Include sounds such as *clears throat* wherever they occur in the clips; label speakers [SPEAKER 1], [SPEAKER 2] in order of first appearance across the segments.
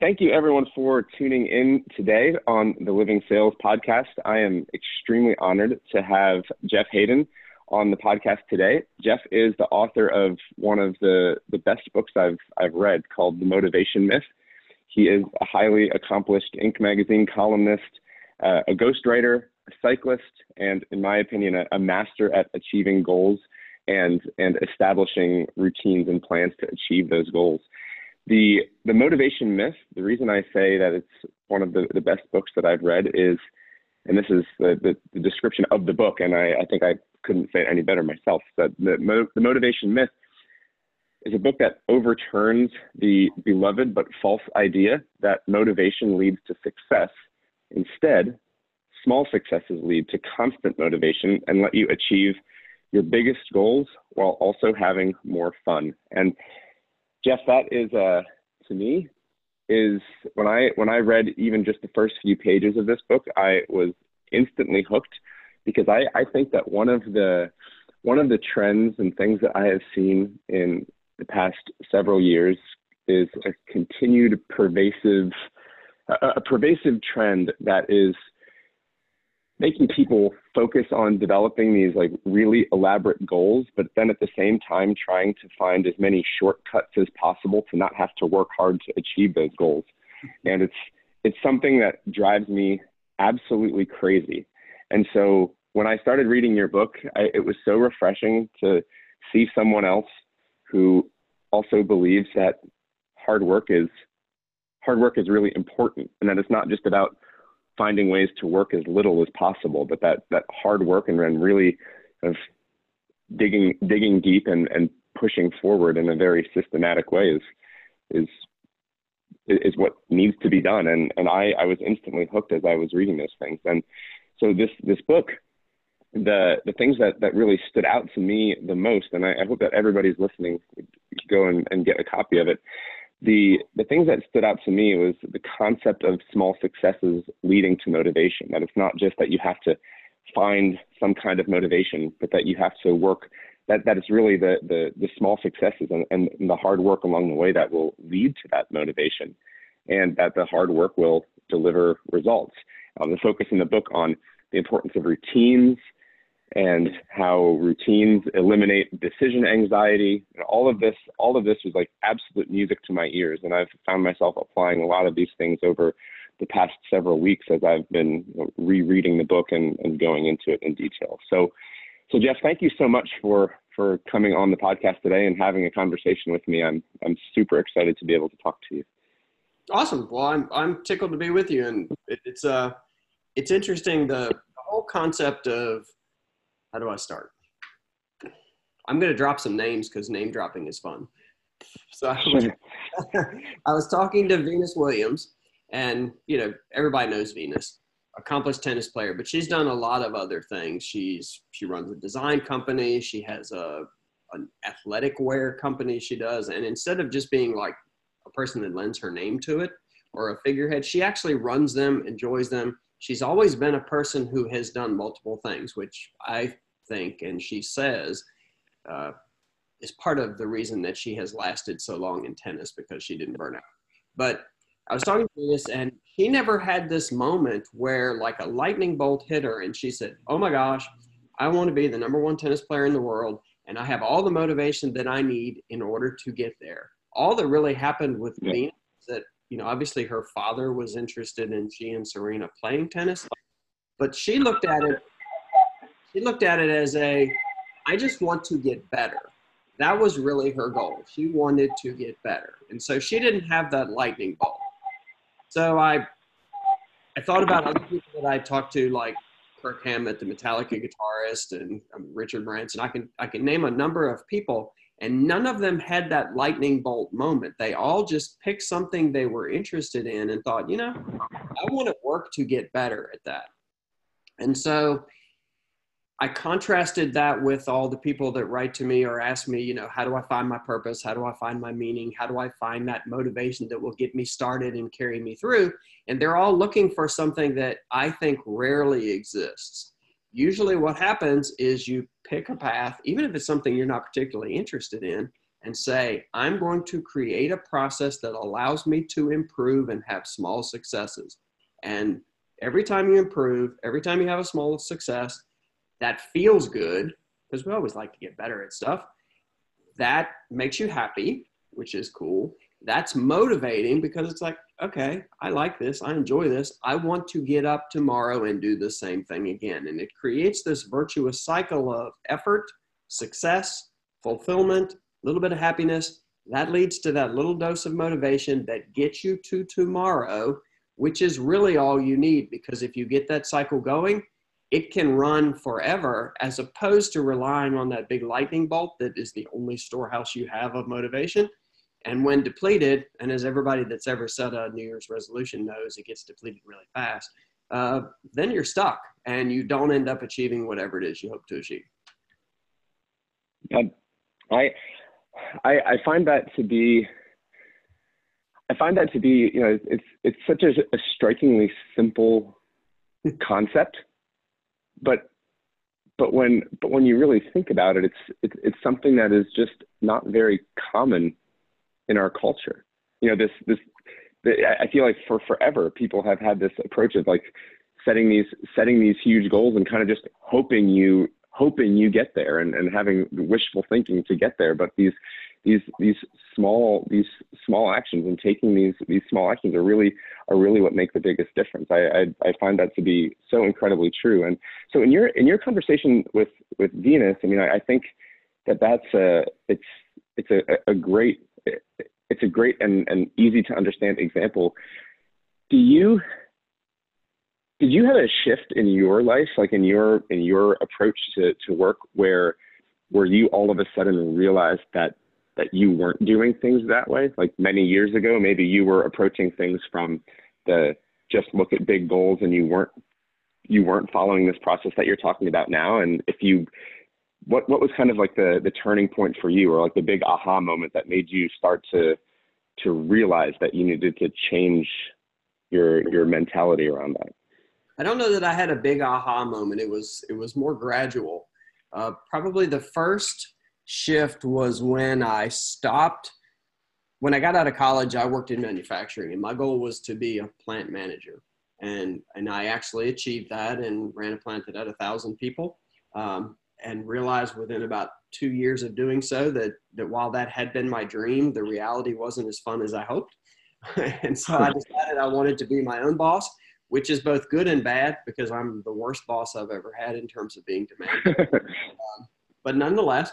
[SPEAKER 1] thank you everyone for tuning in today on the Living Sales podcast. I am extremely honored to have Jeff Haden on the podcast today. Jeff is the author of one of the, the best books I've, I've read called The Motivation Myth. He is a highly accomplished Inc. magazine columnist, uh, a ghostwriter, a cyclist, and in my opinion, a, a master at achieving goals and, and establishing routines and plans to achieve those goals. The, the motivation myth, the reason I say that it's one of the, the best books that I've read is, and this is the, the, the description of the book, and I, I think I couldn't say it any better myself, that the, the motivation myth is a book that overturns the beloved but false idea that motivation leads to success. Instead, small successes lead to constant motivation and let you achieve your biggest goals while also having more fun. And Jeff, that is uh, to me is when I when I read even just the first few pages of this book, I was instantly hooked because I, I think that one of the one of the trends and things that I have seen in the past several years is a continued pervasive a, a pervasive trend that is making people focus on developing these like really elaborate goals, but then at the same time trying to find as many shortcuts as possible to not have to work hard to achieve those goals. Mm-hmm. And it's it's something that drives me absolutely crazy. And so when I started reading your book, I, it was so refreshing to see someone else who also believes that hard work is hard work is really important and that it's not just about finding ways to work as little as possible, but that that hard work and, and really of digging digging deep and, and pushing forward in a very systematic way is is is what needs to be done. And and I, I was instantly hooked as I was reading those things. And so this this book, the the things that, that really stood out to me the most, and I, I hope that everybody's listening go and, and get a copy of it, the the things that stood out to me was the concept of small successes leading to motivation. That it's not just that you have to find some kind of motivation, but that you have to work. That that is really the the, the small successes and, and, the hard work along the way that will lead to that motivation, and that the hard work will deliver results. Um, the focus in the book on the importance of routines and how routines eliminate decision anxiety. And all of this, all of this was like absolute music to my ears. And I've found myself applying a lot of these things over the past several weeks as I've been you know, rereading the book and, and going into it in detail. So, so Jeff, thank you so much for for coming on the podcast today and having a conversation with me. I'm I'm super excited to be able to talk to you.
[SPEAKER 2] Awesome. Well, I'm I'm tickled to be with you, and it, it's uh it's interesting the, the whole concept of how do I start? I'm going to drop some names because name dropping is fun. So I was, *laughs* I was talking to Venus Williams, and you know everybody knows Venus, accomplished tennis player, but she's done a lot of other things. She's she runs a design company. She has a an athletic wear company she does, and instead of just being like a person that lends her name to it or a figurehead, she actually runs them, enjoys them, she's always been a person who has done multiple things, which I think, and she says, uh, is part of the reason that she has lasted so long in tennis because she didn't burn out. But I was talking to this, and she never had this moment where, like, a lightning bolt hit her, and she said, Oh my gosh, I want to be the number one tennis player in the world, and I have all the motivation that I need in order to get there. All that really happened with yeah. me is that you know, obviously her father was interested in she and Serena playing tennis, but she looked at it, she looked at it as a, I just want to get better. That was really her goal. She wanted to get better. And so she didn't have that lightning bolt. So I, I thought about other people that I talked to, like Kirk Hammett, the Metallica guitarist, and um, Richard Branson. I can I can name a number of people and none of them had that lightning bolt moment. They all just picked something they were interested in and thought, you know, I want to work to get better at that. And so I contrasted that with all the people that write to me or ask me, you know, how do I find my purpose? How do I find my meaning? How do I find that motivation that will get me started and carry me through? And they're all looking for something that I think rarely exists usually what happens is you pick a path, even if it's something you're not particularly interested in, and say, I'm going to create a process that allows me to improve and have small successes. And every time you improve, every time you have a small success, that feels good because we always like to get better at stuff. That makes you happy, which is cool. That's motivating because it's like, okay, I like this. I enjoy this. I want to get up tomorrow and do the same thing again. And it creates this virtuous cycle of effort, success, fulfillment, a little bit of happiness. That leads to that little dose of motivation that gets you to tomorrow, which is really all you need. Because if you get that cycle going, it can run forever as opposed to relying on that big lightning bolt that is the only storehouse you have of motivation. And when depleted, and as everybody that's ever set a New Year's resolution knows, it gets depleted really fast, uh, then you're stuck and you don't end up achieving whatever it is you hope to achieve.
[SPEAKER 1] I, I, I find that to be, I find that to be, you know, it's it's such a, a strikingly simple *laughs* concept, but but when but when you really think about it, it's it's it's something that is just not very common in our culture. You know, this this I feel like for forever people have had this approach of like setting these setting these huge goals and kind of just hoping you hoping you get there and, and having wishful thinking to get there. But these these these small these small actions and taking these these small actions are really are really what make the biggest difference. I, I, I find that to be so incredibly true. And so in your in your conversation with with Venus, I mean, I, I think that that's a it's it's a, a great it's a great and, and easy to understand example. Do you did you have a shift in your life, like in your in your approach to, to work where where you all of a sudden realized that that you weren't doing things that way? Like many years ago, maybe you were approaching things from the just look at big goals and you weren't you weren't following this process that you're talking about now. And if you what what was kind of like the the turning point for you or like the big aha moment that made you start to to realize that you needed to change your your mentality around that?
[SPEAKER 2] I don't know that i had a big aha moment. It was it was more gradual. Uh, probably the first shift was when i stopped when i got out of college i worked in manufacturing and my goal was to be a plant manager. And and i actually achieved that and ran a plant that had a thousand people. Um, and realized within about two years of doing so that that while that had been my dream, the reality wasn't as fun as I hoped. *laughs* and so I decided I wanted to be my own boss, which is both good and bad because I'm the worst boss I've ever had in terms of being demanding. *laughs* um, but nonetheless,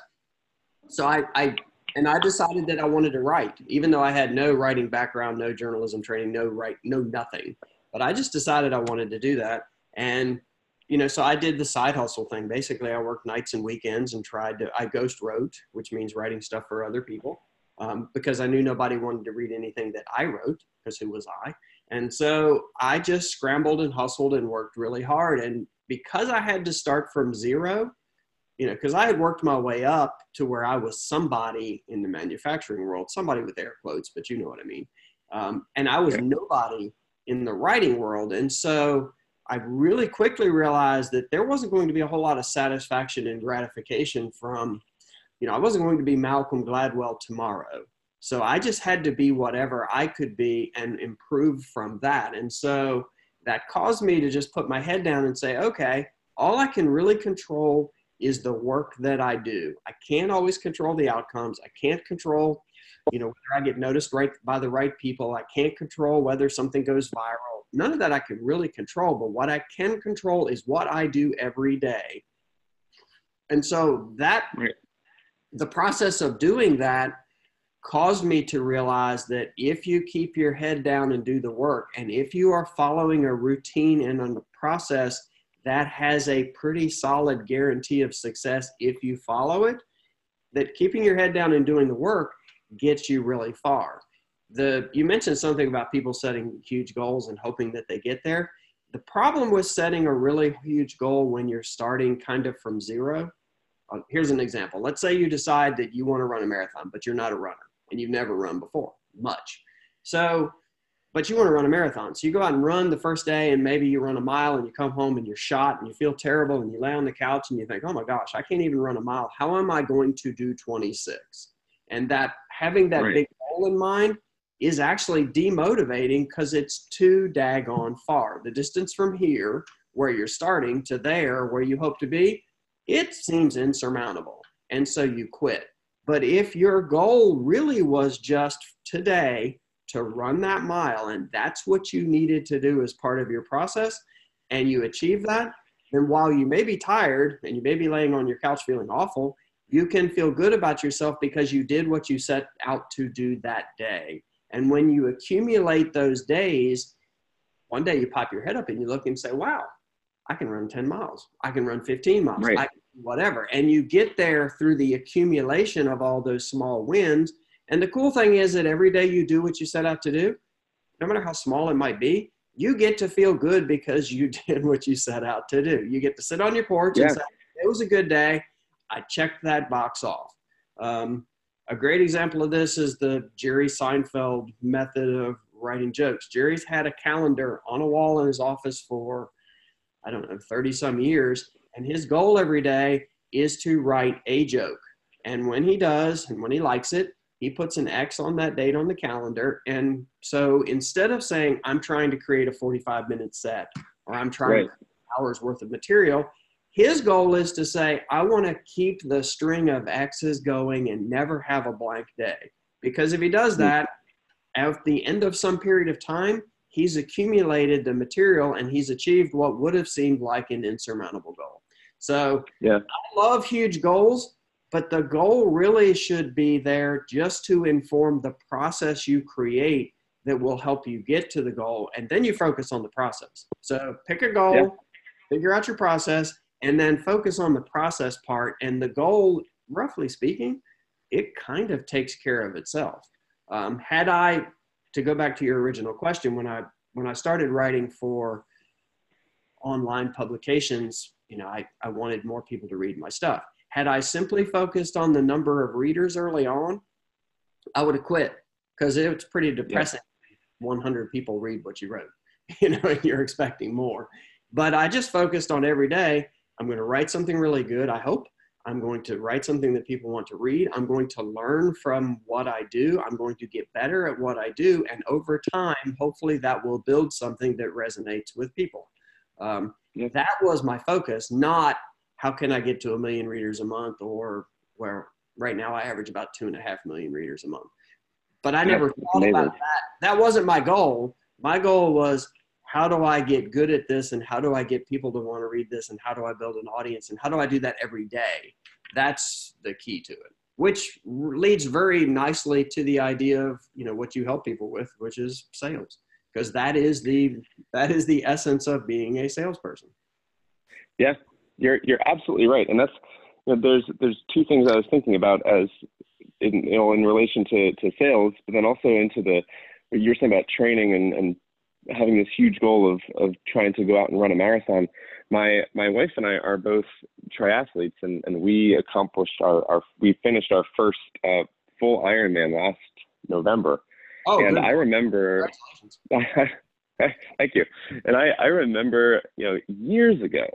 [SPEAKER 2] so I, I and I decided that I wanted to write, even though I had no writing background, no journalism training, no write, no nothing. But I just decided I wanted to do that. And you know, so I did the side hustle thing. Basically, I worked nights and weekends and tried to, I ghost wrote, which means writing stuff for other people um, because I knew nobody wanted to read anything that I wrote because who was I? And so I just scrambled and hustled and worked really hard. And because I had to start from zero, you know, because I had worked my way up to where I was somebody in the manufacturing world, somebody with air quotes, but you know what I mean. Um, and I was nobody in the writing world. And so, I really quickly realized that there wasn't going to be a whole lot of satisfaction and gratification from, you know, I wasn't going to be Malcolm Gladwell tomorrow. So I just had to be whatever I could be and improve from that. And so that caused me to just put my head down and say, okay, all I can really control is the work that I do. I can't always control the outcomes. I can't control, you know, whether I get noticed right by the right people. I can't control whether something goes viral none of that I can really control, but what I can control is what I do every day. And so that right. the process of doing that caused me to realize that if you keep your head down and do the work, and if you are following a routine and a process that has a pretty solid guarantee of success if you follow it, that keeping your head down and doing the work gets you really far the you mentioned something about people setting huge goals and hoping that they get there. The problem with setting a really huge goal when you're starting kind of from zero uh, here's an example. Let's say you decide that you want to run a marathon but you're not a runner and you've never run before much. So but you want to run a marathon. So you go out and run the first day and maybe you run a mile and you come home and you're shot and you feel terrible and you lay on the couch and you think oh my gosh i can't even run a mile. How am i going to do 26 And that having that
[SPEAKER 1] Right.
[SPEAKER 2] big goal in mind is actually demotivating because it's too daggone far. The distance from here, where you're starting, to there, where you hope to be, it seems insurmountable. And so you quit. But if your goal really was just today to run that mile, and that's what you needed to do as part of your process, and you achieve that, then while you may be tired and you may be laying on your couch feeling awful, you can feel good about yourself because you did what you set out to do that day. And when you accumulate those days, one day you pop your head up and you look and say, wow, I can run 10 miles. I can run 15 miles.
[SPEAKER 1] Right.
[SPEAKER 2] Whatever. And you get there through the accumulation of all those small wins. And the cool thing is that every day you do what you set out to do, no matter how small it might be, you get to feel good because you *laughs* did what you set out to do. You get to sit on your porch and say, it was a good day. I checked that box off. Um, a great example of this is the Jerry Seinfeld method of writing jokes. Jerry's had a calendar on a wall in his office for, I don't know, 30 some years. And his goal every day is to write a joke. And when he does, and when he likes it, he puts an X on that date on the calendar. And so instead of saying, I'm trying to create a 45 minute set or I'm trying
[SPEAKER 1] Right.
[SPEAKER 2] to create hours worth of material, his goal is to say, I want to keep the string of X's going and never have a blank day. Because if he does
[SPEAKER 1] Hmm.
[SPEAKER 2] that, at the end of some period of time, he's accumulated the material and he's achieved what would have seemed like an insurmountable goal. So
[SPEAKER 1] Yeah.
[SPEAKER 2] I love huge goals, but the goal really should be there just to inform the process you create that will help you get to the goal. And then you focus on the process. So pick a goal,
[SPEAKER 1] Yeah.
[SPEAKER 2] figure out your process, and then focus on the process part. And the goal, roughly speaking, it kind of takes care of itself. Um, had I, to go back to your original question, when I when I started writing for online publications, you know, I, I wanted more people to read my stuff. Had I simply focused on the number of readers early on, I would have quit because it was pretty depressing. 100 people read what you wrote, *laughs* you know, and you're expecting more. But I just focused on every day. I'm going to write something really good, I hope. I'm going to write something that people want to read. I'm going to learn from what I do. I'm going to get better at what I do. And over time, hopefully, that will build something that resonates with people. Um,
[SPEAKER 1] Yeah.
[SPEAKER 2] That was my focus, not how can I get to a million readers a month or where right now I average about two and a half million readers a month. But I
[SPEAKER 1] Yeah,
[SPEAKER 2] never thought about that. That wasn't my goal. My goal was how do I get good at this and how do I get people to want to read this and how do I build an audience and how do I do that every day? That's the key to it, which leads very nicely to the idea of, you know, what you help people with, which is sales. Because that is the that is the essence of being a salesperson.
[SPEAKER 1] Yeah, you're you're absolutely right, and that's you know, there's there's two things I was thinking about as in you know in relation to to sales, but then also into the what you were saying about training and and having this huge goal of of trying to go out and run a marathon. My my wife and I are both triathletes, and and we accomplished our our we finished our first uh, full Ironman last November,
[SPEAKER 2] Oh,
[SPEAKER 1] and
[SPEAKER 2] good.
[SPEAKER 1] I remember. *laughs* Thank you. And I, I remember, you know, years ago,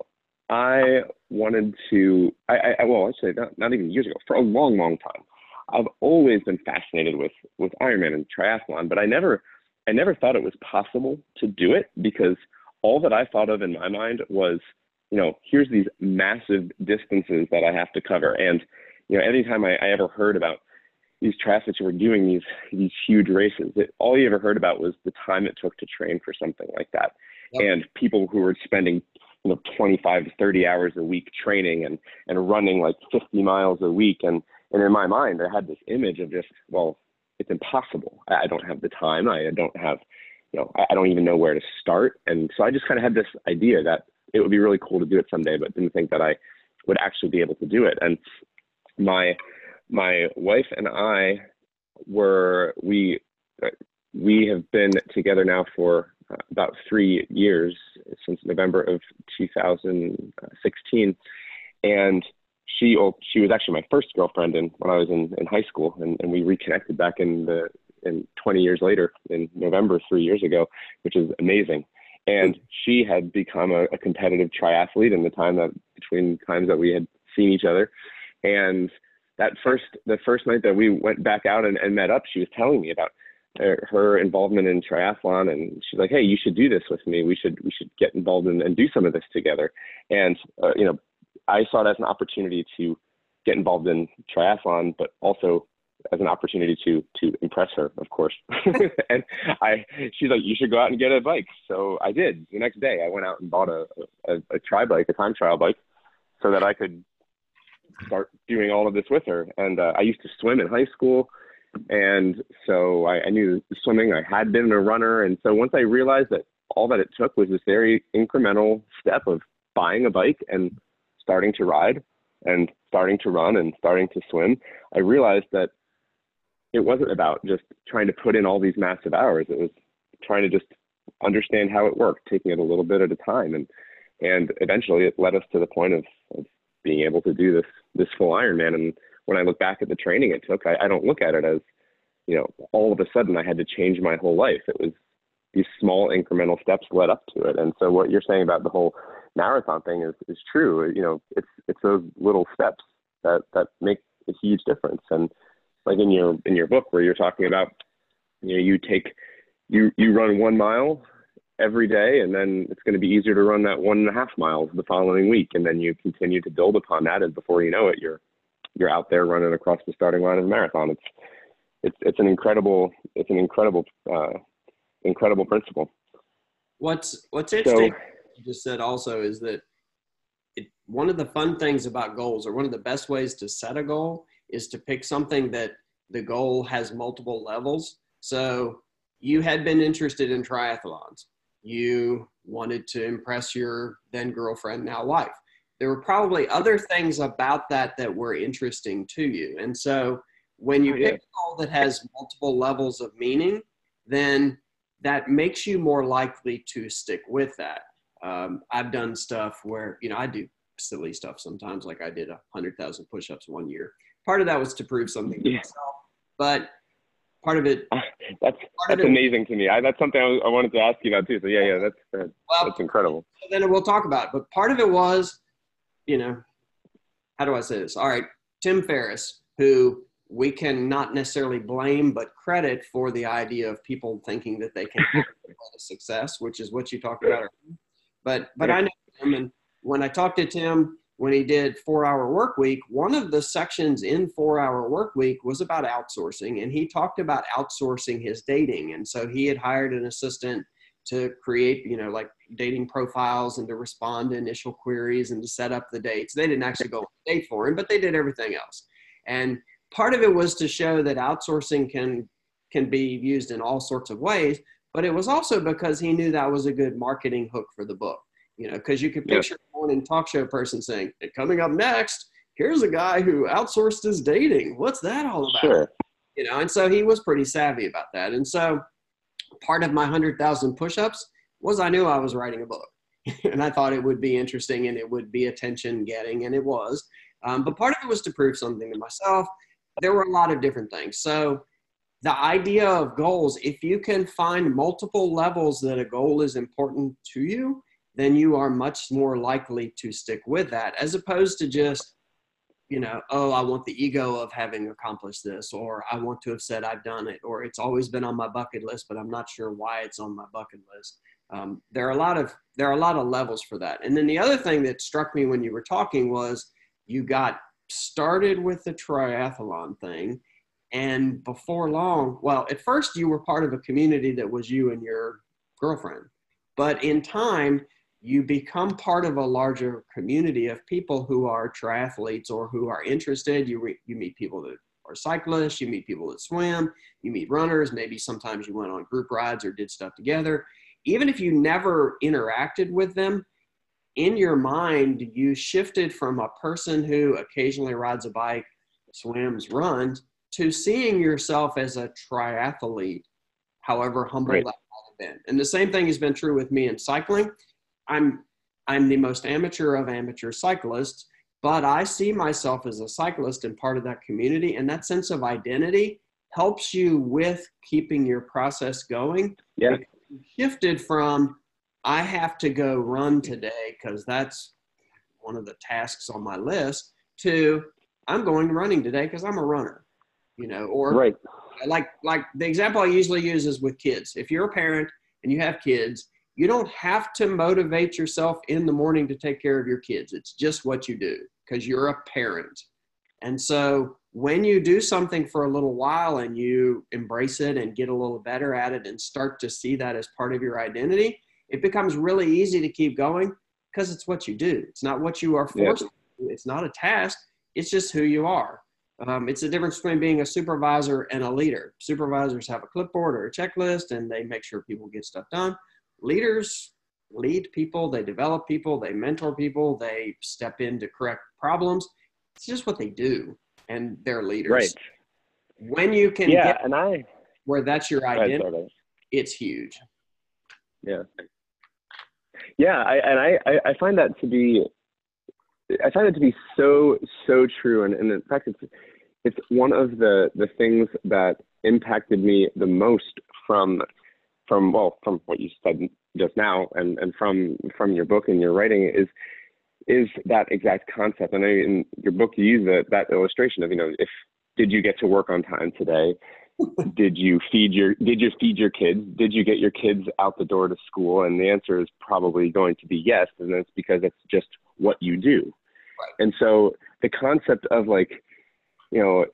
[SPEAKER 1] I wanted to, I, I well, actually, not, not even years ago, for a long, long time, I've always been fascinated with, with Ironman and triathlon, but I never, I never thought it was possible to do it because all that I thought of in my mind was, you know, here's these massive distances that I have to cover. And, you know, anytime I, I ever heard about these triathletes who were doing these these huge races. It, all you ever heard about was the time it took to train for something like that,
[SPEAKER 2] Yep.
[SPEAKER 1] and people who were spending you know 25 to 30 hours a week training and and running like 50 miles a week. And and in my mind, I had this image of just well, it's impossible. I, I don't have the time. I don't have you know I, I don't even know where to start. And so I just kind of had this idea that it would be really cool to do it someday, but didn't think that I would actually be able to do it. And my my wife and I were we we have been together now for uh, about three years since November of 2016, and she she was actually my first girlfriend in, when I was in, in high school, and, and we reconnected back in the in 20 years later in November three years ago, which is amazing. And she had become a, a competitive triathlete in the time that between times that we had seen each other, and that first the first night that we went back out and, and met up, she was telling me about her, her involvement in triathlon, and she's like, "Hey, you should do this with me. We should we should get involved in, and do some of this together." And uh, you know, I saw it as an opportunity to get involved in triathlon, but also as an opportunity to to impress her, of course. *laughs* *laughs* and I, she's like, you should go out and get a bike. So I did. The next day, I went out and bought a a, a tri bike, a time trial bike, so that I could start doing all of this with her. And uh, I used to swim in high school, and so I, I knew swimming. I had been a runner, and so once I realized that all that it took was this very incremental step of buying a bike and starting to ride and starting to run and starting to swim, I realized that it wasn't about just trying to put in all these massive hours. It was trying to just understand how it worked, taking it a little bit at a time, and and eventually it led us to the point of, of being able to do this this full Ironman. And when I look back at the training it took, I, I don't look at it as you know all of a sudden I had to change my whole life. It was these small incremental steps led up to it. And so what you're saying about the whole marathon thing is is true. You know, it's it's those little steps that that make a huge difference. And like in your in your book where you're talking about you know you take you you run one mile every day and then it's going to be easier to run that one and a half miles the following week and then you continue to build upon that and before you know it you're you're out there running across the starting line of the marathon it's it's it's an incredible it's an incredible uh, incredible principle
[SPEAKER 2] what's what's interesting so, you just said also is that it, one of the fun things about goals or one of the best ways to set a goal is to pick something that the goal has multiple levels. So you had been interested in triathlons. You wanted to impress your then girlfriend, now wife. There were probably other things about that that were interesting to you. And so when you oh, pick a goal that has multiple levels of meaning, then that makes you more likely to stick with that. Um, I've done stuff where, you know, I do silly stuff sometimes, like I did a 100,000 push ups one year part of that was to prove something to yeah. myself, but part of it. *laughs*
[SPEAKER 1] that's that's it, amazing to me. I, that's something I, I, wanted to ask you about too. So yeah, yeah, that's uh, well, that's incredible.
[SPEAKER 2] then we'll talk about it. But part of it was, you know, how do I say this? All right, Tim Ferriss, who we can not necessarily blame but credit for the idea of people thinking that they can *laughs* have a success, which is what you talked about. But but I know him, and when I talked to Tim, when he did four hour work week one of the sections in four hour work week was about outsourcing and he talked about outsourcing his dating. And so he had hired an assistant to create you know like dating profiles and to respond to initial queries and to set up the dates. They didn't actually go on a date for him but they did everything else. And part of it was to show that outsourcing can can be used in all sorts of ways but it was also because he knew that was a good marketing hook for the book you know, because you could picture yeah. a morning talk show person saying, coming up next, here's a guy who outsourced his dating. What's that all about? Sure. You know, and so he was pretty savvy about that. And so part of my 100,000 push ups was I knew I was writing a book. *laughs* and I thought it would be interesting and it would be attention getting, and it was. Um, but part of it was to prove something to myself. There were a lot of different things. So the idea of goals, if you can find multiple levels that a goal is important to you, then you are much more likely to stick with that as opposed to just you know oh i want the ego of having accomplished this or i want to have said i've done it or it's always been on my bucket list but i'm not sure why it's on my bucket list. Um, there are a lot of there are a lot of levels for that. And then the other thing that struck me when you were talking was you got started with the triathlon thing and before long well at first you were part of a community that was you and your girlfriend but in time you become part of a larger community of people who are triathletes or who are interested. You, re, you meet people that are cyclists, you meet people that swim, you meet runners, maybe sometimes you went on group rides or did stuff together. Even if you never interacted with them, in your mind, you shifted from a person who occasionally rides a bike, swims, runs, to seeing yourself as a triathlete, however humble right. that might have been. And the same thing has been true with me in cycling I'm I'm the most amateur of amateur cyclists, but I see myself as a cyclist and part of that community, and that sense of identity helps you with keeping your process going.
[SPEAKER 1] Yeah.
[SPEAKER 2] Shifted from I have to go run today because that's one of the tasks on my list to I'm going running today because I'm a runner, you know, or
[SPEAKER 1] right.
[SPEAKER 2] like like the example I usually use is with kids. If you're a parent and you have kids, you don't have to motivate yourself in the morning to take care of your kids. It's just what you do because you're a parent. And so when you do something for a little while and you embrace it and get a little better at it and start to see that as part of your identity, it becomes really easy to keep going because it's what you do. It's not what you are forced yeah. It's not a task. It's just who you are. Um, it's the difference between being a supervisor and a leader. Supervisors have a clipboard or a checklist and they make sure people get stuff done. Leaders lead people, they develop people, they mentor people, they step in to correct problems. It's just what they do and they're leaders.
[SPEAKER 1] Right.
[SPEAKER 2] When you can
[SPEAKER 1] yeah,
[SPEAKER 2] get
[SPEAKER 1] and I
[SPEAKER 2] where that's your identity, it's huge.
[SPEAKER 1] Yeah. Yeah, I, and I, I find that to be I find it to be so so true, and, and in fact, it's it's one of the the things that impacted me the most from from well from what you said just now, and and from from your book and your writing is is that exact concept. And I in your book you use the, that illustration of you know if did you get to work on time today? *laughs* did you feed your did you feed your kids did you get your kids out the door to school and the answer is probably going to be yes and that's because it's just what you do. And so the concept of like you know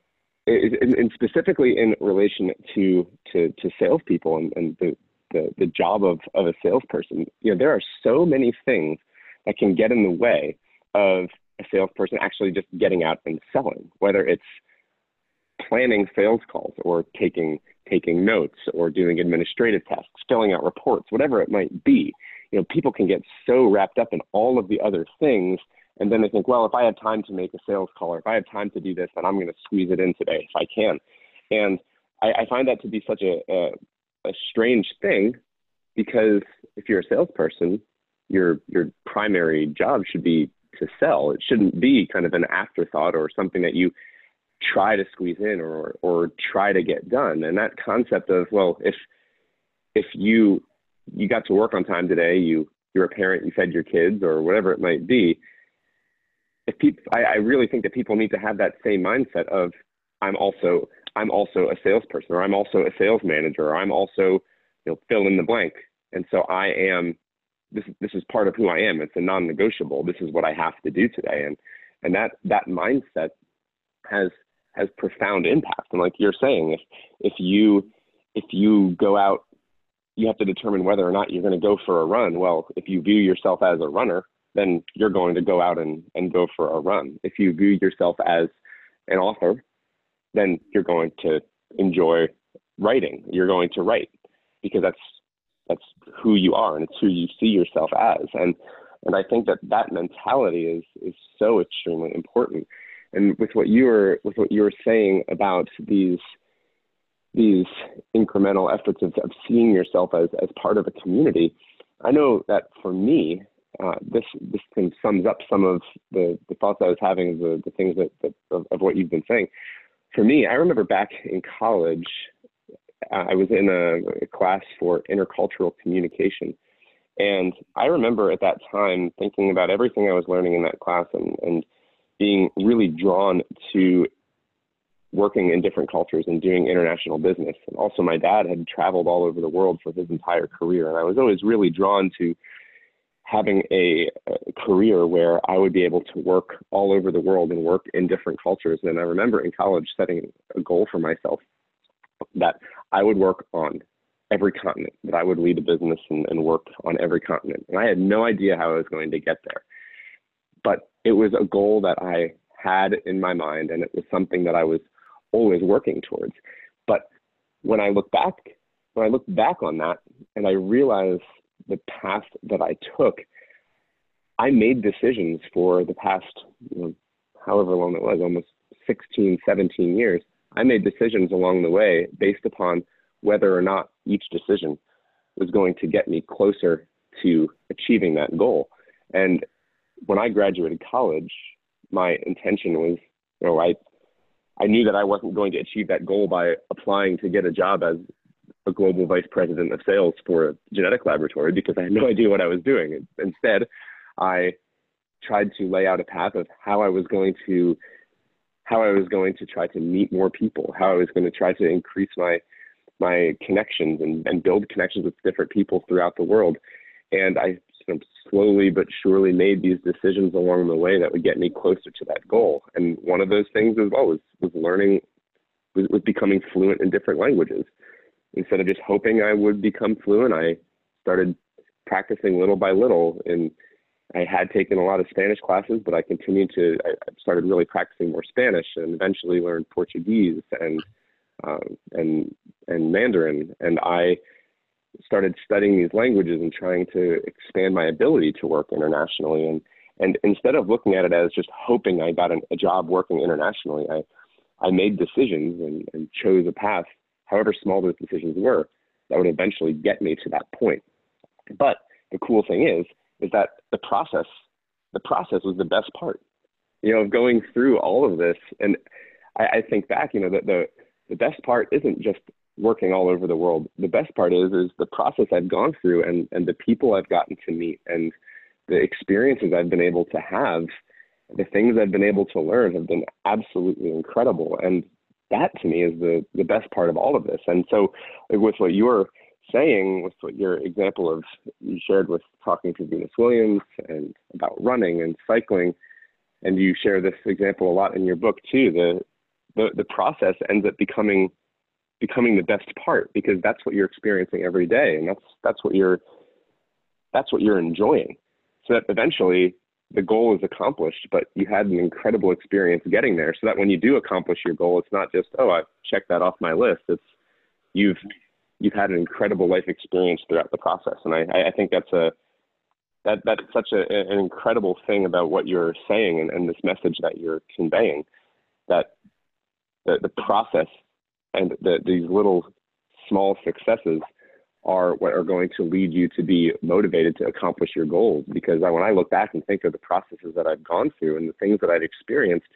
[SPEAKER 1] and specifically in relation to to to salespeople and, and the, the the job of of a salesperson you know there are so many things that can get in the way of a salesperson actually just getting out and selling whether it's planning sales calls or taking taking notes or doing administrative tasks, filling out reports, whatever it might be. You know, people can get so wrapped up in all of the other things and then they think, well, if I have time to make a sales call or if I have time to do this, then I'm going to squeeze it in today if I can. And I, I find that to be such a, a, a strange thing because if you're a salesperson, your your primary job should be to sell. It shouldn't be kind of an afterthought or something that you try to squeeze in or or try to get done and that concept of well if if you you got to work on time today you you're a parent you fed your kids or whatever it might be if people I, I really think that people need to have that same mindset of i'm also i'm also a salesperson or i'm also a sales manager or i'm also you know fill in the blank and so i am this this is part of who i am it's a non-negotiable this is what i have to do today and and that that mindset has has profound impact. And like you're saying, if if you if you go out, you have to determine whether or not you're going to go for a run. Well, if you view yourself as a runner, then you're going to go out and, and go for a run. If you view yourself as an author, then you're going to enjoy writing. You're going to write because that's that's who you are and it's who you see yourself as. And and I think that that mentality is is so extremely important and with what you were with what you were saying about these these incremental efforts of, of seeing yourself as, as part of a community, I know that for me, uh, this this kind of sums up some of the, the thoughts I was having, the, the things that, that of, of, what you've been saying. For me, I remember back in college, uh, I was in a, a class for intercultural communication. And I remember at that time thinking about everything I was learning in that class and, and being really drawn to working in different cultures and doing international business. And also, my dad had traveled all over the world for his entire career. And I was always really drawn to having a, career where I would be able to work all over the world and work in different cultures. And I remember in college setting a goal for myself that I would work on every continent, that I would lead a business and, and work on every continent. And I had no idea how I was going to get there. But it was a goal that I had in my mind and it was something that I was always working towards. But when I look back, when I look back on that and I realize the path that I took, I made decisions for the past, you know, however long it was, almost 16, 17 years. I made decisions along the way based upon whether or not each decision was going to get me closer to achieving that goal. And when I graduated college, my intention was, you know, I I knew that I wasn't going to achieve that goal by applying to get a job as a global vice president of sales for a genetic laboratory because I had no *laughs* idea what I was doing. Instead, I tried to lay out a path of how I was going to how I was going to try to meet more people, how I was going to try to increase my my connections and, and build connections with different people throughout the world. And I slowly but surely made these decisions along the way that would get me closer to that goal. And one of those things as well was, was learning, was, was becoming fluent in different languages. Instead of just hoping I would become fluent, I started practicing little by little. And I had taken a lot of Spanish classes, but I continued to, I started really practicing more Spanish and eventually learned Portuguese and, um, and, and Mandarin. And I, started studying these languages and trying to expand my ability to work internationally. And, and instead of looking at it as just hoping I got an, a job working internationally, I, I made decisions and, and chose a path, however small those decisions were, that would eventually get me to that point. But the cool thing is, is that the process, the process was the best part, you know, of going through all of this. And I, I think back, you know, that the, the best part isn't just working all over the world. The best part is is the process I've gone through and and the people I've gotten to meet and the experiences I've been able to have, the things I've been able to learn have been absolutely incredible. And that to me is the the best part of all of this. And so with what you were saying, with what your example of you shared with talking to Venus Williams and about running and cycling, and you share this example a lot in your book too, the the, the process ends up becoming becoming the best part because that's what you're experiencing every day and that's that's what you're that's what you're enjoying so that eventually the goal is accomplished but you had an incredible experience getting there so that when you do accomplish your goal it's not just oh i checked that off my list. It's you've you've had an incredible life experience throughout the process and i i think that's a that that's such a, an incredible thing about what you're saying and, and this message that you're conveying that the, the process and the, these little small successes are what are going to lead you to be motivated to accomplish your goals. Because when I look back and think of the processes that I've gone through and the things that I've experienced,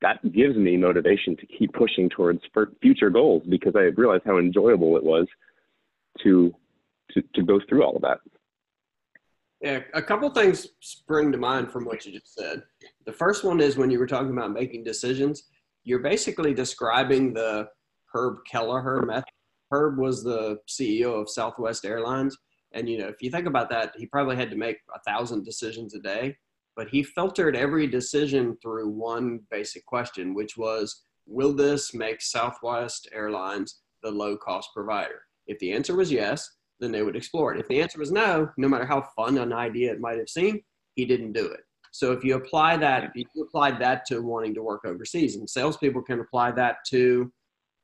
[SPEAKER 1] that gives me motivation to keep pushing towards future goals because I realized how enjoyable it was to to, to go through all of that.
[SPEAKER 2] Yeah, a couple things spring to mind from what you just said. The first one is when you were talking about making decisions, you're basically describing the Herb Kelleher method. Herb was the CEO of Southwest Airlines. And, you know, if you think about that, he probably had to make a thousand decisions a day, but he filtered every decision through one basic question, which was, will this make Southwest Airlines the low cost provider? If the answer was yes, then they would explore it. If the answer was no, no matter how fun an idea it might have seemed, he didn't do it. So if you apply that, if you applied that to wanting to work overseas, and salespeople can apply that to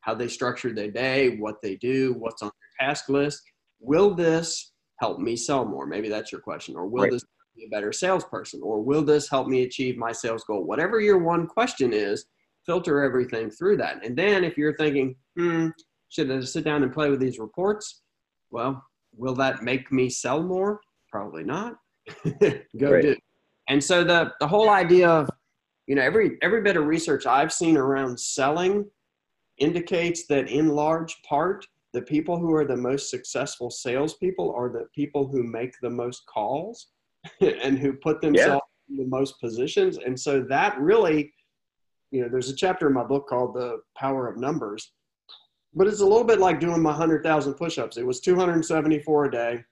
[SPEAKER 2] how they structure their day, what they do, what's on their task list. Will this help me sell more? Maybe that's your question. Or will right. this be a better salesperson? Or will this help me achieve my sales goal? Whatever your one question is, filter everything through that. And then if you're thinking, hmm, should I sit down and play with these reports? Well, will that make me sell more? Probably not. *laughs* Go right. do. And so the the whole idea of, you know, every every bit of research I've seen around selling indicates that in large part, the people who are the most successful salespeople are the people who make the most calls *laughs* and who put themselves yeah. in the most positions. And so that really, you know, there's a chapter in my book called The Power of Numbers, but it's a little bit like doing my 100,000 push ups. It was 274 a day.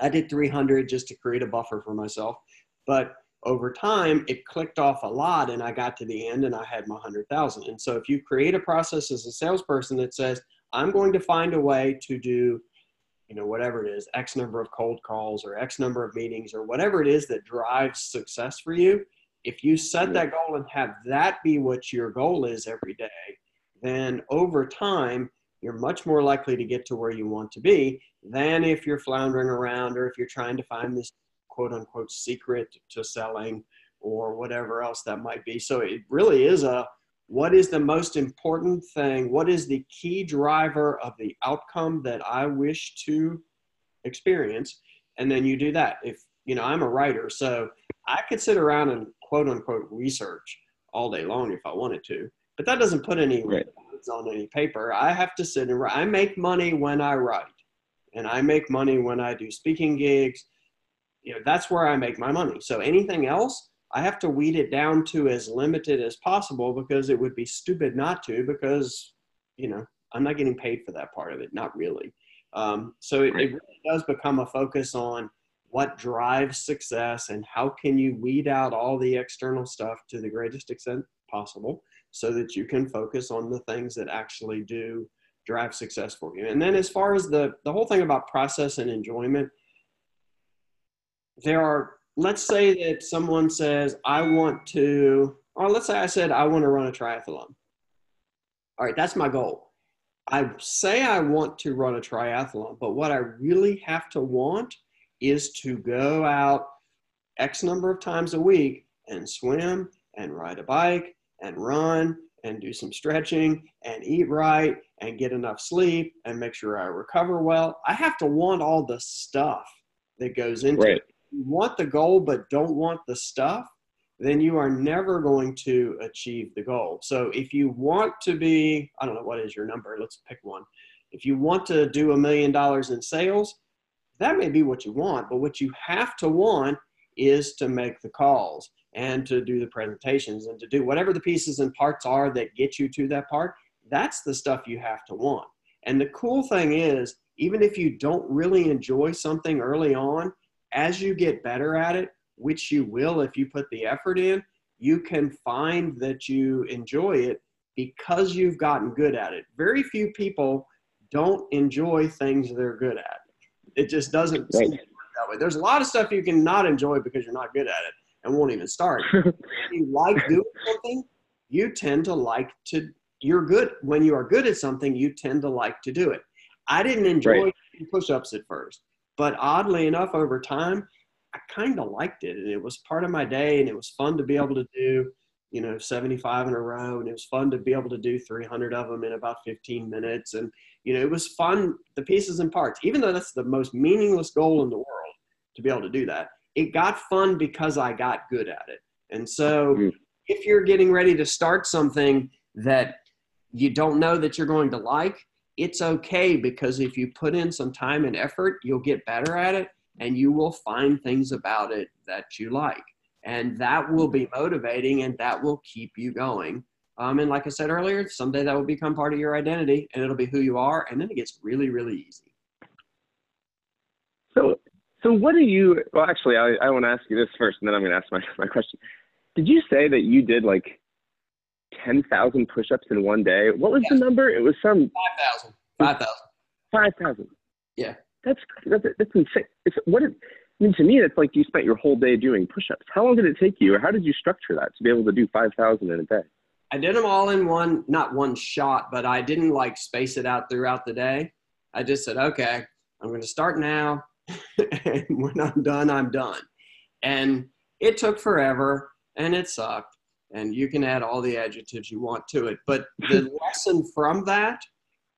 [SPEAKER 2] I did 300 just to create a buffer for myself. But over time it clicked off a lot and i got to the end and i had my 100000 and so if you create a process as a salesperson that says i'm going to find a way to do you know whatever it is x number of cold calls or x number of meetings or whatever it is that drives success for you if you set that mm-hmm. goal and have that be what your goal is every day then over time you're much more likely to get to where you want to be than if you're floundering around or if you're trying to find this quote unquote secret to selling or whatever else that might be. So it really is a what is the most important thing? What is the key driver of the outcome that I wish to experience? And then you do that. If you know, I'm a writer, so I could sit around and quote unquote research all day long if I wanted to, but that doesn't put any right. on any paper. I have to sit and write. I make money when I write, and I make money when I do speaking gigs you know that's where i make my money so anything else I have to weed it down to as limited as possible because it would be stupid not to because, you know, I'm not getting paid for that part of it, not really. Um, so it, it really does become a focus on what drives success and how can you weed out all the external stuff to the greatest extent possible so that you can focus on the things that actually do drive success for you. And then as far as the the whole thing about process and enjoyment, there are let's say that someone says I want to or let's say I said I want to run a triathlon. All right, that's my goal. I say I want to run a triathlon, but what I really have to want is to go out X number of times a week and swim and ride a bike and run and do some stretching and eat right and get enough sleep and make sure I recover well. I have to want all the stuff that goes into right. it. Want the goal but don't want the stuff, then you are never going to achieve the goal. So if you want to be, I don't know, what is your number? Let's pick one. If you want to do a million dollars in sales, that may be what you want, but what you have to want is to make the calls and to do the presentations and to do whatever the pieces and parts are that get you to that part. That's the stuff you have to want. And the cool thing is, even if you don't really enjoy something early on, as you get better at it, which you will if you put the effort in, you can find that you enjoy it because you've gotten good at it. Very few people don't enjoy things they're good at. It just doesn't right. that way. There's a lot of stuff you can not enjoy because you're not good at it and won't even start. *laughs* if you like doing something, you tend to like to you're good when you are good at something, you tend to like to do it. I didn't enjoy right. push-ups at first, but oddly enough over time, I kind of liked it and it was part of my day and it was fun to be able to do, you know, 75 in a row and it was fun to be able to do 300 of them in about 15 minutes and you know, it was fun the pieces and parts. Even though that's the most meaningless goal in the world to be able to do that, it got fun because I got good at it. And so mm-hmm. if you're getting ready to start something that you don't know that you're going to like, it's okay because if you put in some time and effort, you'll get better at it and you will find things about it that you like. And that will be motivating and that will keep you going. Um, and like I said earlier, someday that will become part of your identity and it'll be who you are. And then it gets really, really easy.
[SPEAKER 1] So, so what do you, well, actually, I, I want to ask you this first and then I'm going to ask my, my question. Did you say that you did like 10,000 push-ups in one day. What was the number? It was some
[SPEAKER 2] 5,000. 5,000.
[SPEAKER 1] 5,000.
[SPEAKER 2] Yeah.
[SPEAKER 1] That's, that's, that's insane. It's, what is, I mean, to me, it's like you spent your whole day doing push-ups. How long did it take you, or how did you structure that to be able to do 5,000 in a day?
[SPEAKER 2] I did them all in one, not one shot, but I didn't like space it out throughout the day. I just said, okay, I'm going to start now. *laughs* and when I'm done, I'm done. And it took forever and it sucked and you can add all the adjectives you want to it. But the *laughs* lesson from that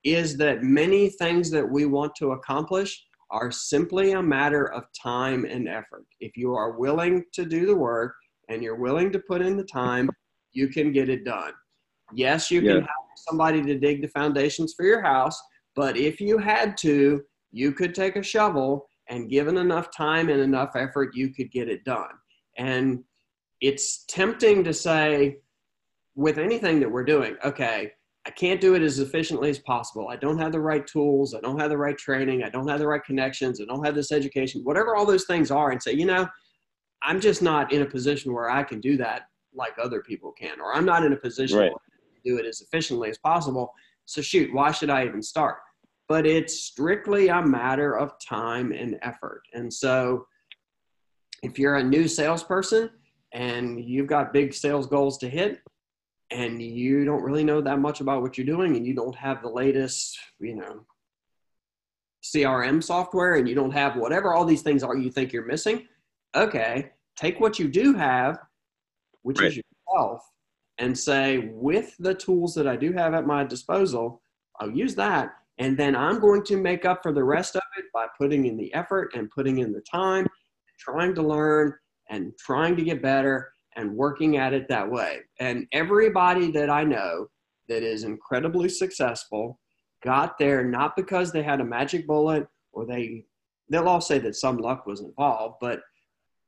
[SPEAKER 2] is that many things that we want to accomplish are simply a matter of time and effort. If you are willing to do the work and you're willing to put in the time, you can get it done. Yes, you yeah. can have somebody to dig the foundations for your house, but if you had to, you could take a shovel and given enough time and enough effort, you could get it done. And it's tempting to say with anything that we're doing, okay, I can't do it as efficiently as possible. I don't have the right tools. I don't have the right training. I don't have the right connections. I don't have this education, whatever all those things are, and say, you know, I'm just not in a position where I can do that like other people can, or I'm not in a position right. to do it as efficiently as possible. So, shoot, why should I even start? But it's strictly a matter of time and effort. And so, if you're a new salesperson, and you've got big sales goals to hit and you don't really know that much about what you're doing and you don't have the latest you know crm software and you don't have whatever all these things are you think you're missing okay take what you do have which right. is yourself and say with the tools that i do have at my disposal i'll use that and then i'm going to make up for the rest of it by putting in the effort and putting in the time trying to learn and trying to get better and working at it that way. And everybody that I know that is incredibly successful got there not because they had a magic bullet or they they'll all say that some luck was involved, but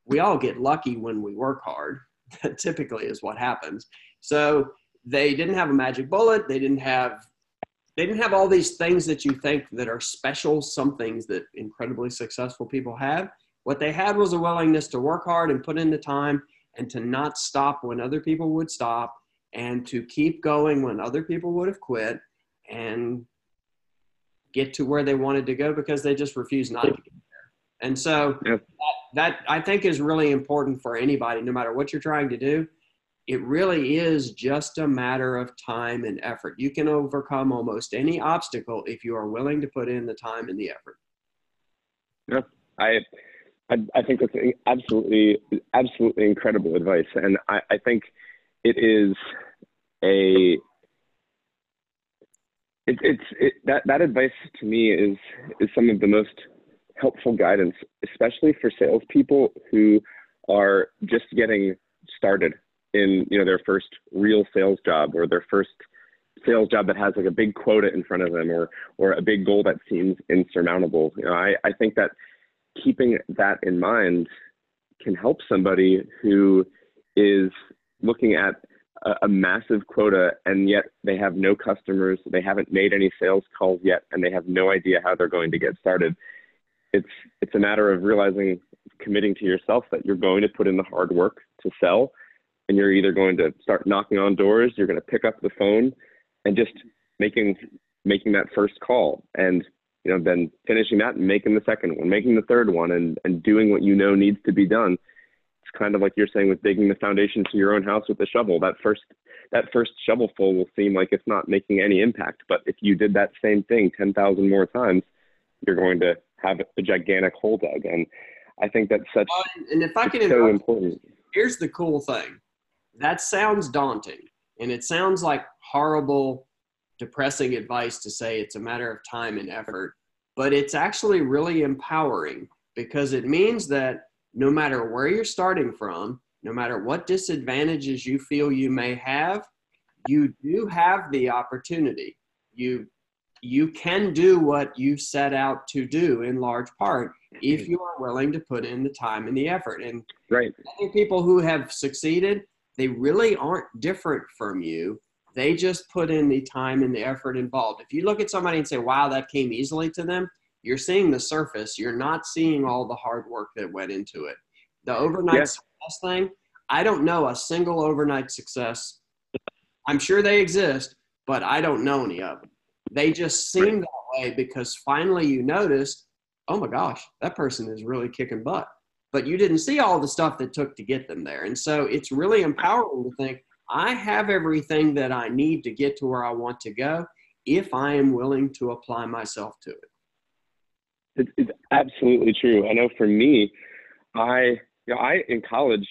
[SPEAKER 2] we all get lucky when we work hard. *laughs* That typically is what happens. So they didn't have a magic bullet. They didn't have they didn't have all these things that you think that are special, some things that incredibly successful people have. What they had was a willingness to work hard and put in the time and to not stop when other people would stop and to keep going when other people would have quit and get to where they wanted to go because they just refused not to get there. And so yep. that, that I think is really important for anybody, no matter what you're trying to do it really is just a matter of time and effort. You can overcome almost any obstacle if you are willing to put in the time and the effort.
[SPEAKER 1] Yeah, I, I, I think that's absolutely, absolutely incredible advice, and I, I think it is a. It, it's it, that that advice to me is is some of the most helpful guidance, especially for salespeople who are just getting started in you know their first real sales job or their first sales job that has like a big quota in front of them or or a big goal that seems insurmountable you know i i think that keeping that in mind can help somebody who is looking at a, a massive quota and yet they have no customers they haven't made any sales calls yet and they have no idea how they're going to get started. It's it's a matter of realizing committing to yourself that you're going to put in the hard work to sell and you're either going to start knocking on doors, you're going to pick up the phone, and just making making that first call, and you know then finishing that and making the second one, making the third one, and and doing what you know needs to be done. It's kind of like you're saying with digging the foundation to your own house with a shovel. That first that first shovelful will seem like it's not making any impact, but if you did that same thing ten thousand more times, you're going to have a gigantic hole dug. And I think that's such uh,
[SPEAKER 2] and if I can so important. Here's the cool thing that sounds daunting and it sounds like horrible, depressing advice to say it's a matter of time and effort, but it's actually really empowering because it means that no matter where you're starting from, no matter what disadvantages you feel you may have, you do have the opportunity. You you can do what you set out to do in large part if you are willing to put in the time and the effort. And
[SPEAKER 1] right.
[SPEAKER 2] People who have succeeded they really aren't different from you. They just put in the time and the effort involved. If you look at somebody and say, wow, that came easily to them, you're seeing the surface. You're not seeing all the hard work that went into it. The overnight yes. success thing, I don't know a single overnight success. I'm sure they exist, but I don't know any of them. They just seem that way because finally you notice, oh my gosh, that person is really kicking butt but you didn't see all the stuff that took to get them there. And so it's really empowering to think I have everything that I need to get to where I want to go if I am willing to apply myself to it.
[SPEAKER 1] It's, it's absolutely true. I know for me, I, you know, I in college,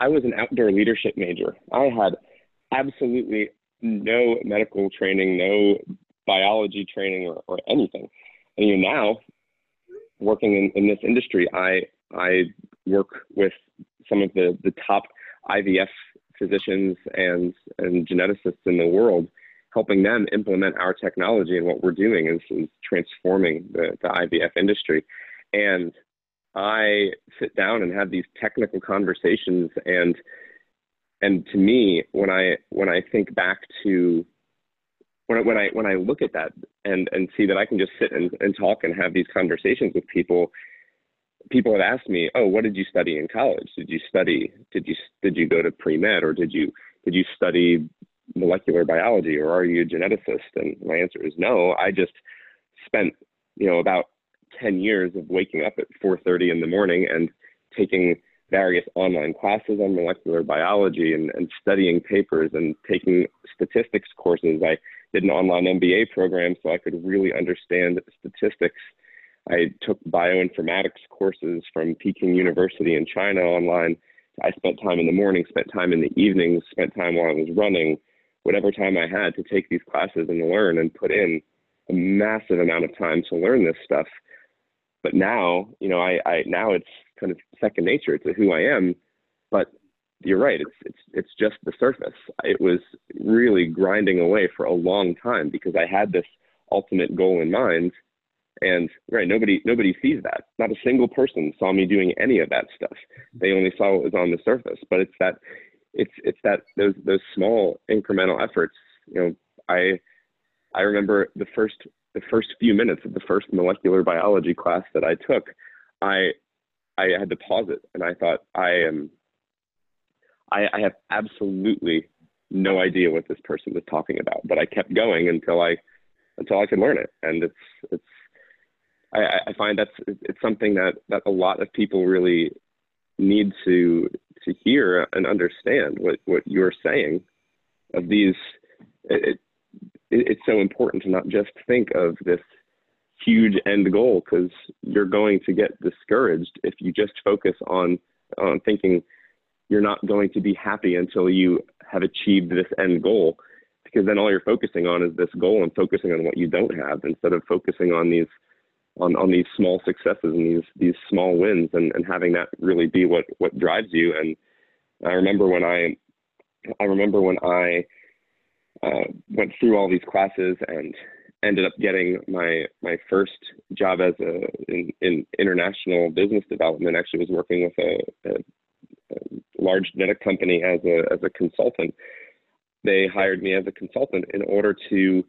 [SPEAKER 1] I was an outdoor leadership major. I had absolutely no medical training, no biology training, or, or anything. And you now, working in, in this industry, I I work with some of the, the top IVF physicians and, and geneticists in the world, helping them implement our technology. And what we're doing is, is transforming the, the IVF industry. And I sit down and have these technical conversations and and to me when I when I think back to when I, when I when I look at that and and see that I can just sit and, and talk and have these conversations with people people have asked me, "Oh, what did you study in college? Did you study? Did you did you go to pre med, or did you did you study molecular biology, or are you a geneticist?" And my answer is no. I just spent you know about 10 years of waking up at 4:30 in the morning and taking various online classes on molecular biology and, and studying papers and taking statistics courses. I did an online MBA program so I could really understand statistics I took bioinformatics courses from Peking University in China online. I spent time in the morning, spent time in the evenings, spent time while I was running, whatever time I had to take these classes and learn and put in a massive amount of time to learn this stuff. But now, you know, I, I now it's kind of second nature to who I am. But you're right, it's it's it's just the surface. It was really grinding away for a long time because I had this ultimate goal in mind And right, nobody nobody sees that. Not a single person saw me doing any of that stuff. They only saw what was on the surface. But it's that it's it's that those those small incremental efforts. You know, I I remember the first the first few minutes of the first molecular biology class that I took, I I had to pause it and I thought I am I, I have absolutely no idea what this person was talking about, but I kept going until I until I could learn it. And it's it's I, I find that's it's something that that a lot of people really need to to hear and understand what what you're saying of these it, it, it's so important to not just think of this huge end goal because you're going to get discouraged if you just focus on on thinking you're not going to be happy until you have achieved this end goal because then all you're focusing on is this goal and focusing on what you don't have instead of focusing on these on, on these small successes and these these small wins and, and having that really be what what drives you and I remember when I I remember when I uh, went through all these classes and ended up getting my my first job as a in, in international business development. Actually, was working with a, a, a large genetic company as a as a consultant. They hired me as a consultant in order to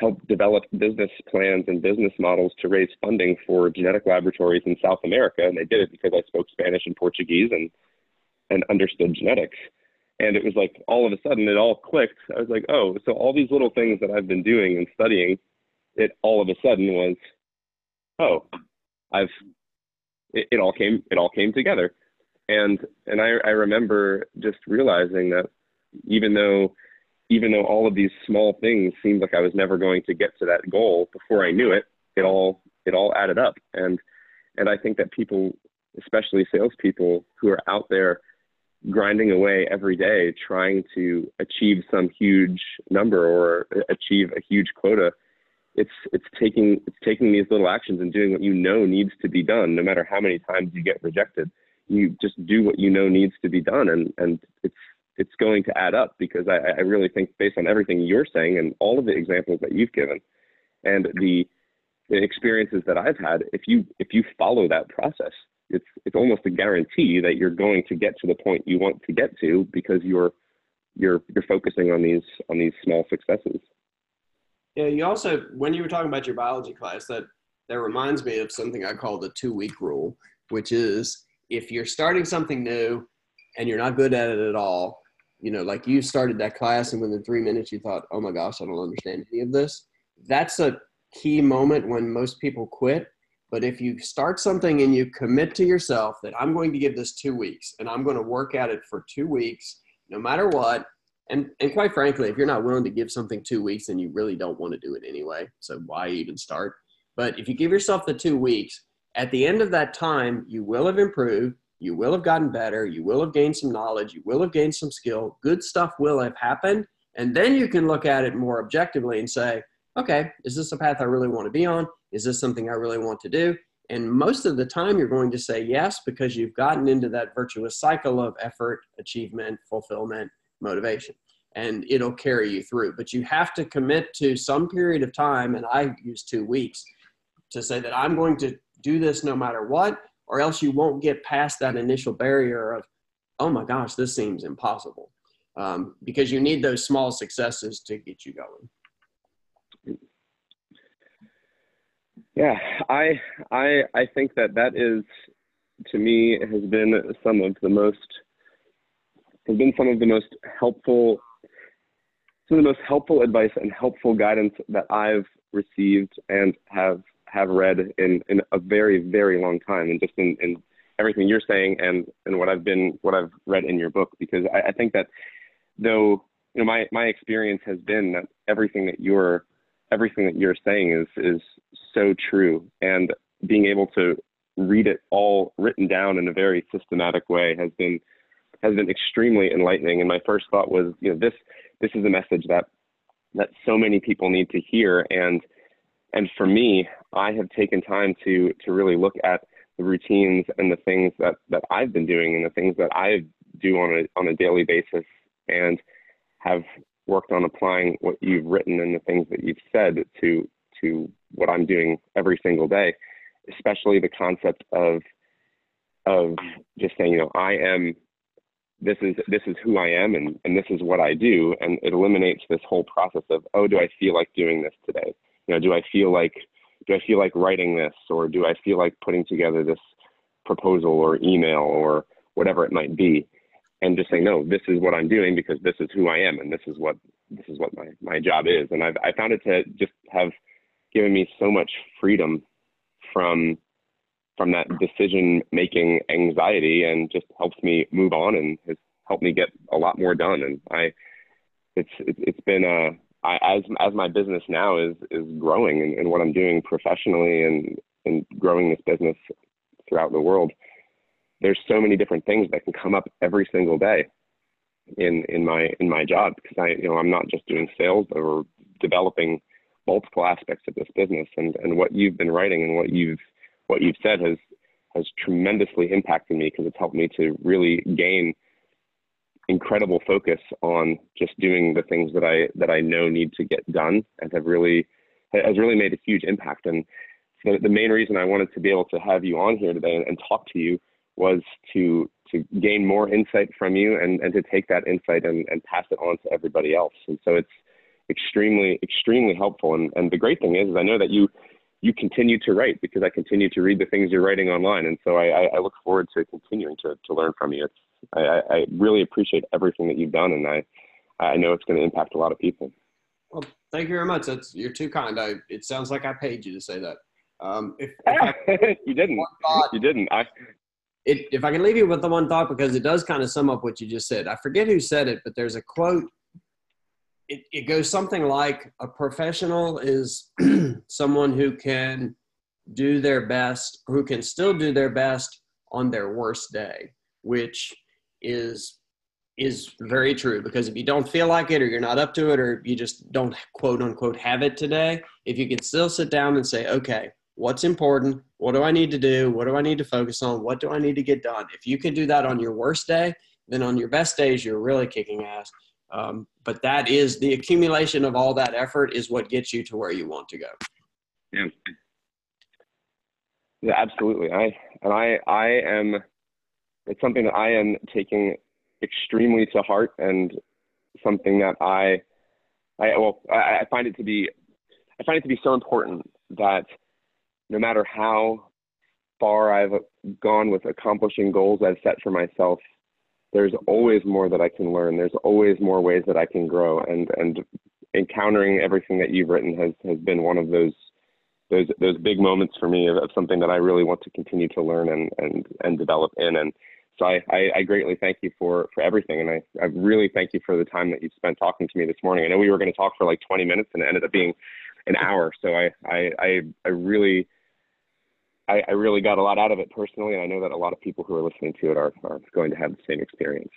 [SPEAKER 1] help develop business plans and business models to raise funding for genetic laboratories in South America. And they did it because I spoke Spanish and Portuguese and and understood genetics. And it was like all of a sudden it all clicked. I was like, oh, so all these little things that I've been doing and studying, it all of a sudden was, oh, I've it, it all came it all came together. And and I, I remember just realizing that even though even though all of these small things seemed like I was never going to get to that goal before I knew it, it all it all added up. And and I think that people, especially salespeople who are out there grinding away every day trying to achieve some huge number or achieve a huge quota it's it's taking it's taking these little actions and doing what you know needs to be done no matter how many times you get rejected you just do what you know needs to be done and and it's it's going to add up because I, I really think based on everything you're saying and all of the examples that you've given and the the experiences that I've had if you if you follow that process it's it's almost a guarantee that you're going to get to the point you want to get to because you're you're you're focusing on these on these small successes.
[SPEAKER 2] Yeah, you also when you were talking about your biology class, that that reminds me of something I call the two week rule, which is if you're starting something new and you're not good at it at all, you know, like you started that class and within three minutes you thought, oh my gosh, I don't understand any of this. That's a key moment when most people quit but if you start something and you commit to yourself that I'm going to give this two weeks and I'm going to work at it for two weeks, no matter what, and, and quite frankly, if you're not willing to give something two weeks, then you really don't want to do it anyway. So why even start? But if you give yourself the two weeks, at the end of that time, you will have improved. You will have gotten better. You will have gained some knowledge. You will have gained some skill. Good stuff will have happened. And then you can look at it more objectively and say, okay, is this a path I really want to be on? Is this something I really want to do? And most of the time, you're going to say yes because you've gotten into that virtuous cycle of effort, achievement, fulfillment, motivation, and it'll carry you through. But you have to commit to some period of time, and I use two weeks to say that I'm going to do this no matter what, or else you won't get past that initial barrier of, oh my gosh, this seems impossible. Um, because you need those small successes to get you going.
[SPEAKER 1] Yeah, I I I think that that is to me has been some of the most has been some of the most helpful some of the most helpful advice and helpful guidance that I've received and have have read in in a very very long time and just in, in everything you're saying and and what I've been what I've read in your book because I, I think that though you know my my experience has been that everything that you're everything that you're saying is is so true and being able to read it all written down in a very systematic way has been has been extremely enlightening. And my first thought was you know this this is a message that that so many people need to hear. And and for me i have taken time to to really look at the routines and the things that that i've been doing and the things that i do on a on a daily basis and have worked on applying what you've written and the things that you've said to to what I'm doing every single day, especially the concept of of just saying, you know, I am this is this is who I am and, and this is what I do. And it eliminates this whole process of oh do I feel like doing this today? You know do I feel like do I feel like writing this or do I feel like putting together this proposal or email or whatever it might be and just saying no this is what I'm doing because this is who I am and this is what this is what my my job is and I've I found it to just have given me so much freedom from from that decision making anxiety and just helps me move on and has helped me get a lot more done. And I, it's, it's been a, I, as, as my business now is, is growing and, and what I'm doing professionally and, and growing this business throughout the world, there's so many different things that can come up every single day in, in my, in my job. Cause I, you know, I'm not just doing sales or developing multiple aspects of this business and, and what you've been writing and what you've what you've said has has tremendously impacted me because it's helped me to really gain incredible focus on just doing the things that I that I know need to get done and have really has really made a huge impact. And the, the main reason I wanted to be able to have you on here today and, and talk to you was to to gain more insight from you and, and to take that insight and, and pass it on to everybody else. And so it's extremely, extremely helpful. And, and the great thing is, is I know that you you continue to write because I continue to read the things you're writing online. And so I, I look forward to continuing to, to learn from you. It's, I, I really appreciate everything that you've done. And I, I know it's going to impact a lot of people.
[SPEAKER 2] Well, thank you very much. That's, you're too kind. I, it sounds like I paid you to say that. Um, if, if
[SPEAKER 1] I, *laughs* you didn't, thought, you didn't. I,
[SPEAKER 2] it, if I can leave you with the one thought, because it does kind of sum up what you just said. I forget who said it, but there's a quote it, it goes something like a professional is *clears throat* someone who can do their best, who can still do their best on their worst day, which is is very true because if you don't feel like it or you're not up to it or you just don't quote unquote have it today, if you can still sit down and say, okay, what's important? What do I need to do? What do I need to focus on? What do I need to get done? If you can do that on your worst day, then on your best days, you're really kicking ass. Um, but that is the accumulation of all that effort is what gets you to where you want to go.
[SPEAKER 1] Yeah. Yeah, absolutely. I and I I am it's something that I am taking extremely to heart and something that I I well I, I find it to be I find it to be so important that no matter how far I've gone with accomplishing goals I've set for myself there's always more that I can learn. There's always more ways that I can grow, and and encountering everything that you've written has has been one of those those those big moments for me of, of something that I really want to continue to learn and and and develop in. And so I, I, I greatly thank you for for everything, and I I really thank you for the time that you spent talking to me this morning. I know we were going to talk for like 20 minutes, and it ended up being an hour. So I I I, I really I, I, really got a lot out of it personally, and I know that a lot of people who are listening to it are, are going to have the same experience.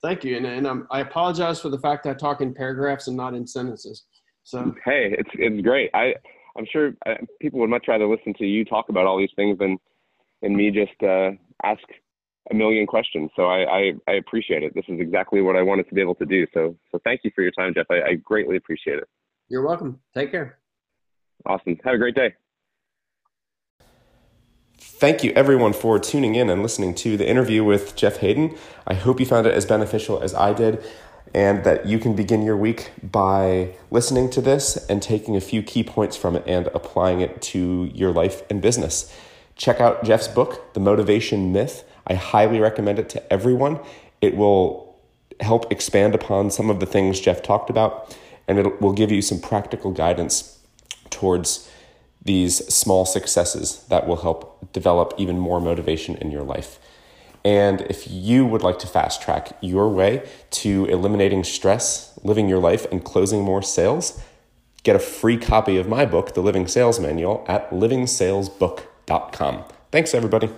[SPEAKER 2] Thank you, and, and um, I apologize for the fact that I talk in paragraphs and not in sentences. So
[SPEAKER 1] hey, it's it's great. I I'm sure uh, people would much rather listen to you talk about all these things than than me just uh, ask a million questions. So I, I, I appreciate it. This is exactly what I wanted to be able to do. So so thank you for your time, Jeff. I, I greatly appreciate it.
[SPEAKER 2] You're welcome. Take care.
[SPEAKER 1] Awesome. Have a great day.
[SPEAKER 3] Thank you, everyone, for tuning in and listening to the interview with Jeff Haden. I hope you found it as beneficial as I did, and that you can begin your week by listening to this and taking a few key points from it and applying it to your life and business. Check out Jeff's book, The Motivation Myth. I highly recommend it to everyone. It will help expand upon some of the things Jeff talked about, and it will give you some practical guidance towards these small successes that will help develop even more motivation in your life. And if you would like to fast track your way to eliminating stress, living your life, and closing more sales, get a free copy of my book, The Living Sales Manual, at livingsalesbook.com. Thanks, everybody.